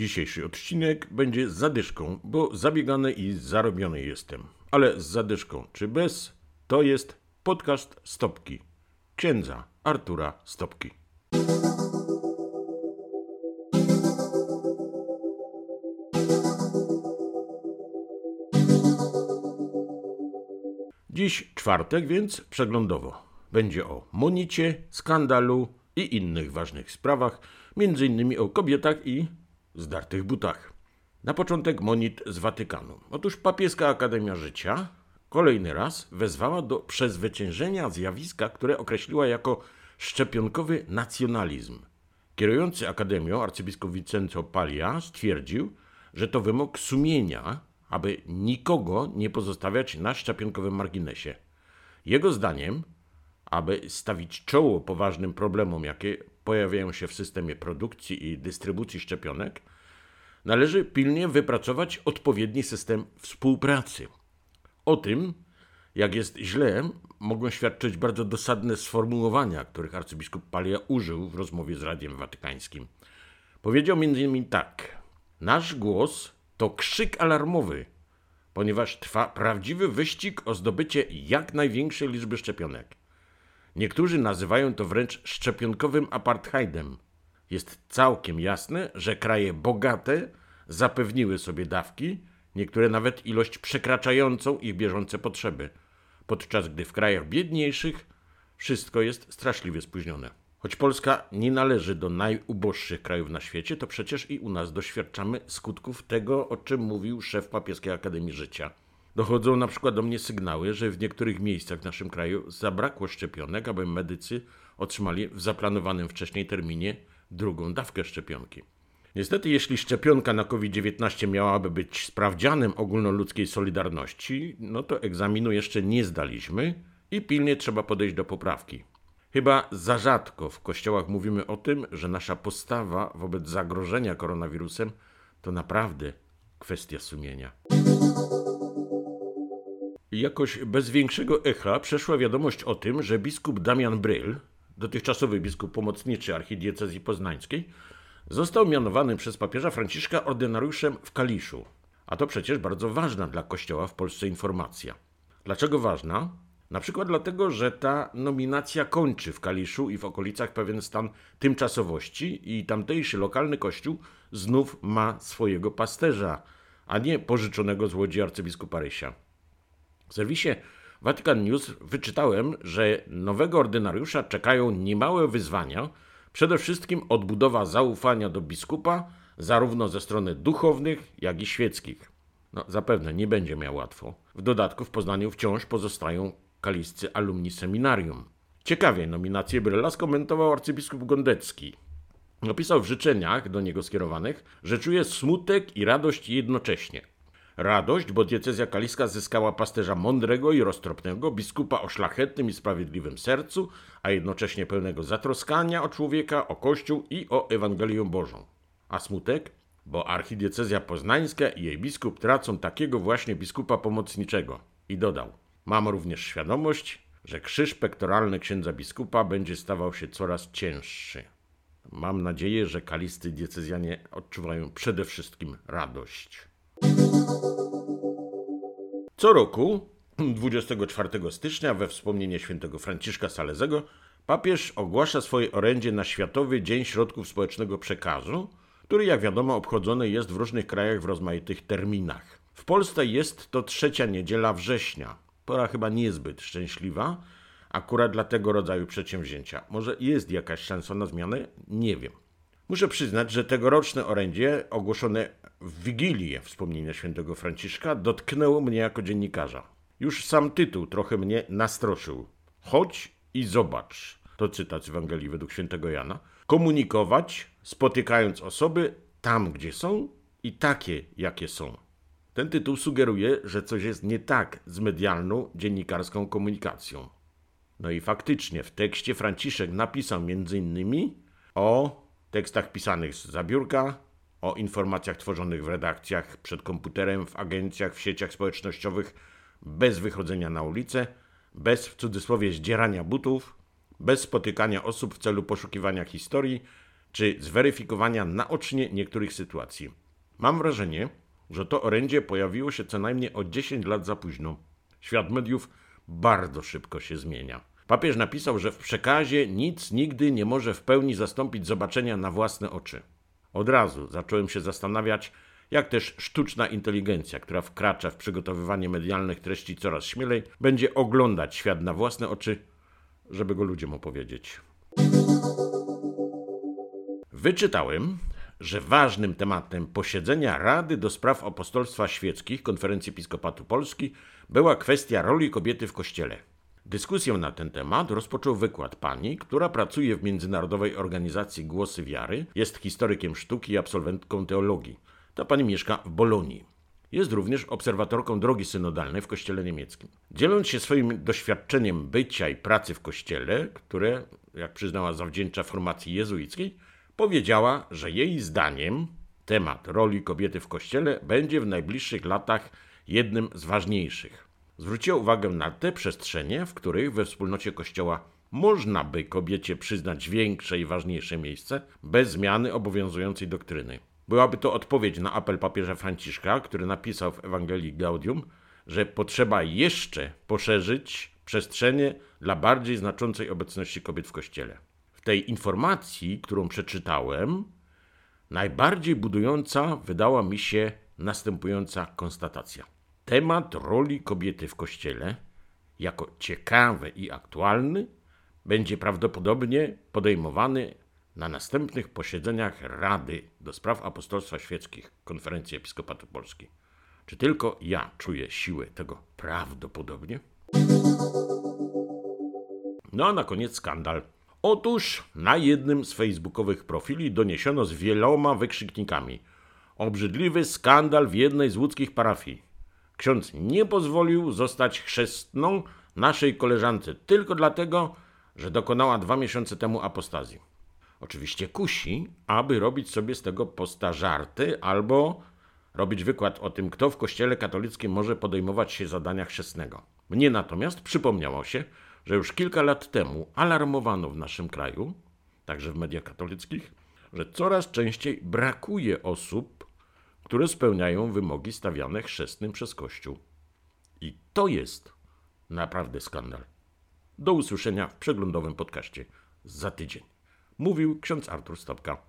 Dzisiejszy odcinek będzie z zadyszką, bo zabiegany i zarobiony jestem. Ale z zadyszką czy bez, to jest podcast Stopki. Księdza Artura Stopki. Dziś czwartek, więc przeglądowo. Będzie o Monicie, skandalu i innych ważnych sprawach, między innymi o kobietach i zdartych butach. Na początek monit z Watykanu. Otóż Papieska Akademia Życia kolejny raz wezwała do przezwyciężenia zjawiska, które określiła jako szczepionkowy nacjonalizm. Kierujący Akademią arcybiskup Vincenzo Paglia stwierdził, że to wymóg sumienia, aby nikogo nie pozostawiać na szczepionkowym marginesie. Jego zdaniem, aby stawić czoło poważnym problemom, jakie pojawiają się w systemie produkcji i dystrybucji szczepionek, należy pilnie wypracować odpowiedni system współpracy. O tym, jak jest źle, mogą świadczyć bardzo dosadne sformułowania, których arcybiskup Palia użył w rozmowie z Radiem Watykańskim. Powiedział m.in. tak: Nasz głos to krzyk alarmowy, ponieważ trwa prawdziwy wyścig o zdobycie jak największej liczby szczepionek. Niektórzy nazywają to wręcz szczepionkowym apartheidem. Jest całkiem jasne, że kraje bogate zapewniły sobie dawki, niektóre nawet ilość przekraczającą ich bieżące potrzeby, podczas gdy w krajach biedniejszych wszystko jest straszliwie spóźnione. Choć Polska nie należy do najuboższych krajów na świecie, to przecież i u nas doświadczamy skutków tego, o czym mówił szef Papieskiej Akademii Życia. Dochodzą na przykład do mnie sygnały, że w niektórych miejscach w naszym kraju zabrakło szczepionek, aby medycy otrzymali w zaplanowanym wcześniej terminie drugą dawkę szczepionki. Niestety, jeśli szczepionka na COVID-19 miałaby być sprawdzianem ogólnoludzkiej solidarności, no to egzaminu jeszcze nie zdaliśmy i pilnie trzeba podejść do poprawki. Chyba za rzadko w kościołach mówimy o tym, że nasza postawa wobec zagrożenia koronawirusem to naprawdę kwestia sumienia. Jakoś bez większego echa przeszła wiadomość o tym, że biskup Damian Bryl, dotychczasowy biskup pomocniczy archidiecezji poznańskiej, został mianowany przez papieża Franciszka ordynariuszem w Kaliszu. A to przecież bardzo ważna dla Kościoła w Polsce informacja. Dlaczego ważna? Na przykład dlatego, że ta nominacja kończy w Kaliszu i w okolicach pewien stan tymczasowości i tamtejszy lokalny kościół znów ma swojego pasterza, a nie pożyczonego z łodzi arcybiskupa Rysia. W serwisie Vatican News wyczytałem, że nowego ordynariusza czekają niemałe wyzwania, przede wszystkim odbudowa zaufania do biskupa, zarówno ze strony duchownych, jak i świeckich. No, zapewne nie będzie miał łatwo. W dodatku w Poznaniu wciąż pozostają kaliscy alumni seminarium. Ciekawie nominację Bryla skomentował arcybiskup Gondecki. Napisał w życzeniach do niego skierowanych, że czuje smutek i radość jednocześnie. Radość, bo diecezja kaliska zyskała pasterza mądrego i roztropnego, biskupa o szlachetnym i sprawiedliwym sercu, a jednocześnie pełnego zatroskania o człowieka, o Kościół i o Ewangelię Bożą. A smutek? Bo archidiecezja poznańska i jej biskup tracą takiego właśnie biskupa pomocniczego. I dodał, mam również świadomość, że krzyż pektoralny księdza biskupa będzie stawał się coraz cięższy. Mam nadzieję, że kalisty diecezjanie odczuwają przede wszystkim radość. Co roku, 24 stycznia, we wspomnienie świętego Franciszka Salezego, papież ogłasza swoje orędzie na Światowy Dzień Środków Społecznego Przekazu, który, jak wiadomo, obchodzony jest w różnych krajach w rozmaitych terminach. W Polsce jest to trzecia niedziela września. Pora chyba niezbyt szczęśliwa, akurat dla tego rodzaju przedsięwzięcia. Może jest jakaś szansa na zmianę? Nie wiem. Muszę przyznać, że tegoroczne orędzie, ogłoszone w Wigilię wspomnienia świętego Franciszka, dotknęło mnie jako dziennikarza. Już sam tytuł trochę mnie nastroszył. Chodź i zobacz. To cytat z Ewangelii według świętego Jana. Komunikować, spotykając osoby tam, gdzie są i takie, jakie są. Ten tytuł sugeruje, że coś jest nie tak z medialną, dziennikarską komunikacją. No i faktycznie w tekście Franciszek napisał m.in. o tekstach pisanych z zabiórka, o informacjach tworzonych w redakcjach, przed komputerem, w agencjach, w sieciach społecznościowych, bez wychodzenia na ulicę, bez w cudzysłowie zdzierania butów, bez spotykania osób w celu poszukiwania historii, czy zweryfikowania naocznie niektórych sytuacji. Mam wrażenie, że to orędzie pojawiło się co najmniej o 10 lat za późno. Świat mediów bardzo szybko się zmienia. Papież napisał, że w przekazie nic nigdy nie może w pełni zastąpić zobaczenia na własne oczy. Od razu zacząłem się zastanawiać, jak też sztuczna inteligencja, która wkracza w przygotowywanie medialnych treści coraz śmielej, będzie oglądać świat na własne oczy, żeby go ludziom opowiedzieć. Wyczytałem, że ważnym tematem posiedzenia Rady do Spraw Apostolstwa Świeckich Konferencji Episkopatu Polski była kwestia roli kobiety w Kościele. Dyskusję na ten temat rozpoczął wykład pani, która pracuje w międzynarodowej organizacji Głosy Wiary, jest historykiem sztuki i absolwentką teologii. Ta pani mieszka w Bolonii. Jest również obserwatorką drogi synodalnej w kościele niemieckim. Dzieląc się swoim doświadczeniem bycia i pracy w kościele, które, jak przyznała, zawdzięcza formacji jezuickiej, powiedziała, że jej zdaniem temat roli kobiety w kościele będzie w najbliższych latach jednym z ważniejszych. Zwróciła uwagę na te przestrzenie, w których we wspólnocie kościoła można by kobiecie przyznać większe i ważniejsze miejsce bez zmiany obowiązującej doktryny. Byłaby to odpowiedź na apel papieża Franciszka, który napisał w Ewangelii Gaudium, że potrzeba jeszcze poszerzyć przestrzenie dla bardziej znaczącej obecności kobiet w kościele. W tej informacji, którą przeczytałem, najbardziej budująca wydała mi się następująca konstatacja. Temat roli kobiety w kościele, jako ciekawy i aktualny, będzie prawdopodobnie podejmowany na następnych posiedzeniach Rady do Spraw Apostolstwa Świeckich Konferencji Episkopatu Polski. Czy tylko ja czuję siłę tego prawdopodobnie? No a na koniec skandal. Otóż na jednym z facebookowych profili doniesiono z wieloma wykrzyknikami obrzydliwy skandal w jednej z łódzkich parafii. Ksiądz nie pozwolił zostać chrzestną naszej koleżance tylko dlatego, że dokonała dwa miesiące temu apostazji. Oczywiście kusi, aby robić sobie z tego posta żarty albo robić wykład o tym, kto w kościele katolickim może podejmować się zadania chrzestnego. Mnie natomiast przypomniało się, że już kilka lat temu alarmowano w naszym kraju, także w mediach katolickich, że coraz częściej brakuje osób, które spełniają wymogi stawiane chrzestnym przez Kościół. I to jest naprawdę skandal. Do usłyszenia w przeglądowym podcaście za tydzień. Mówił ksiądz Artur Stopka.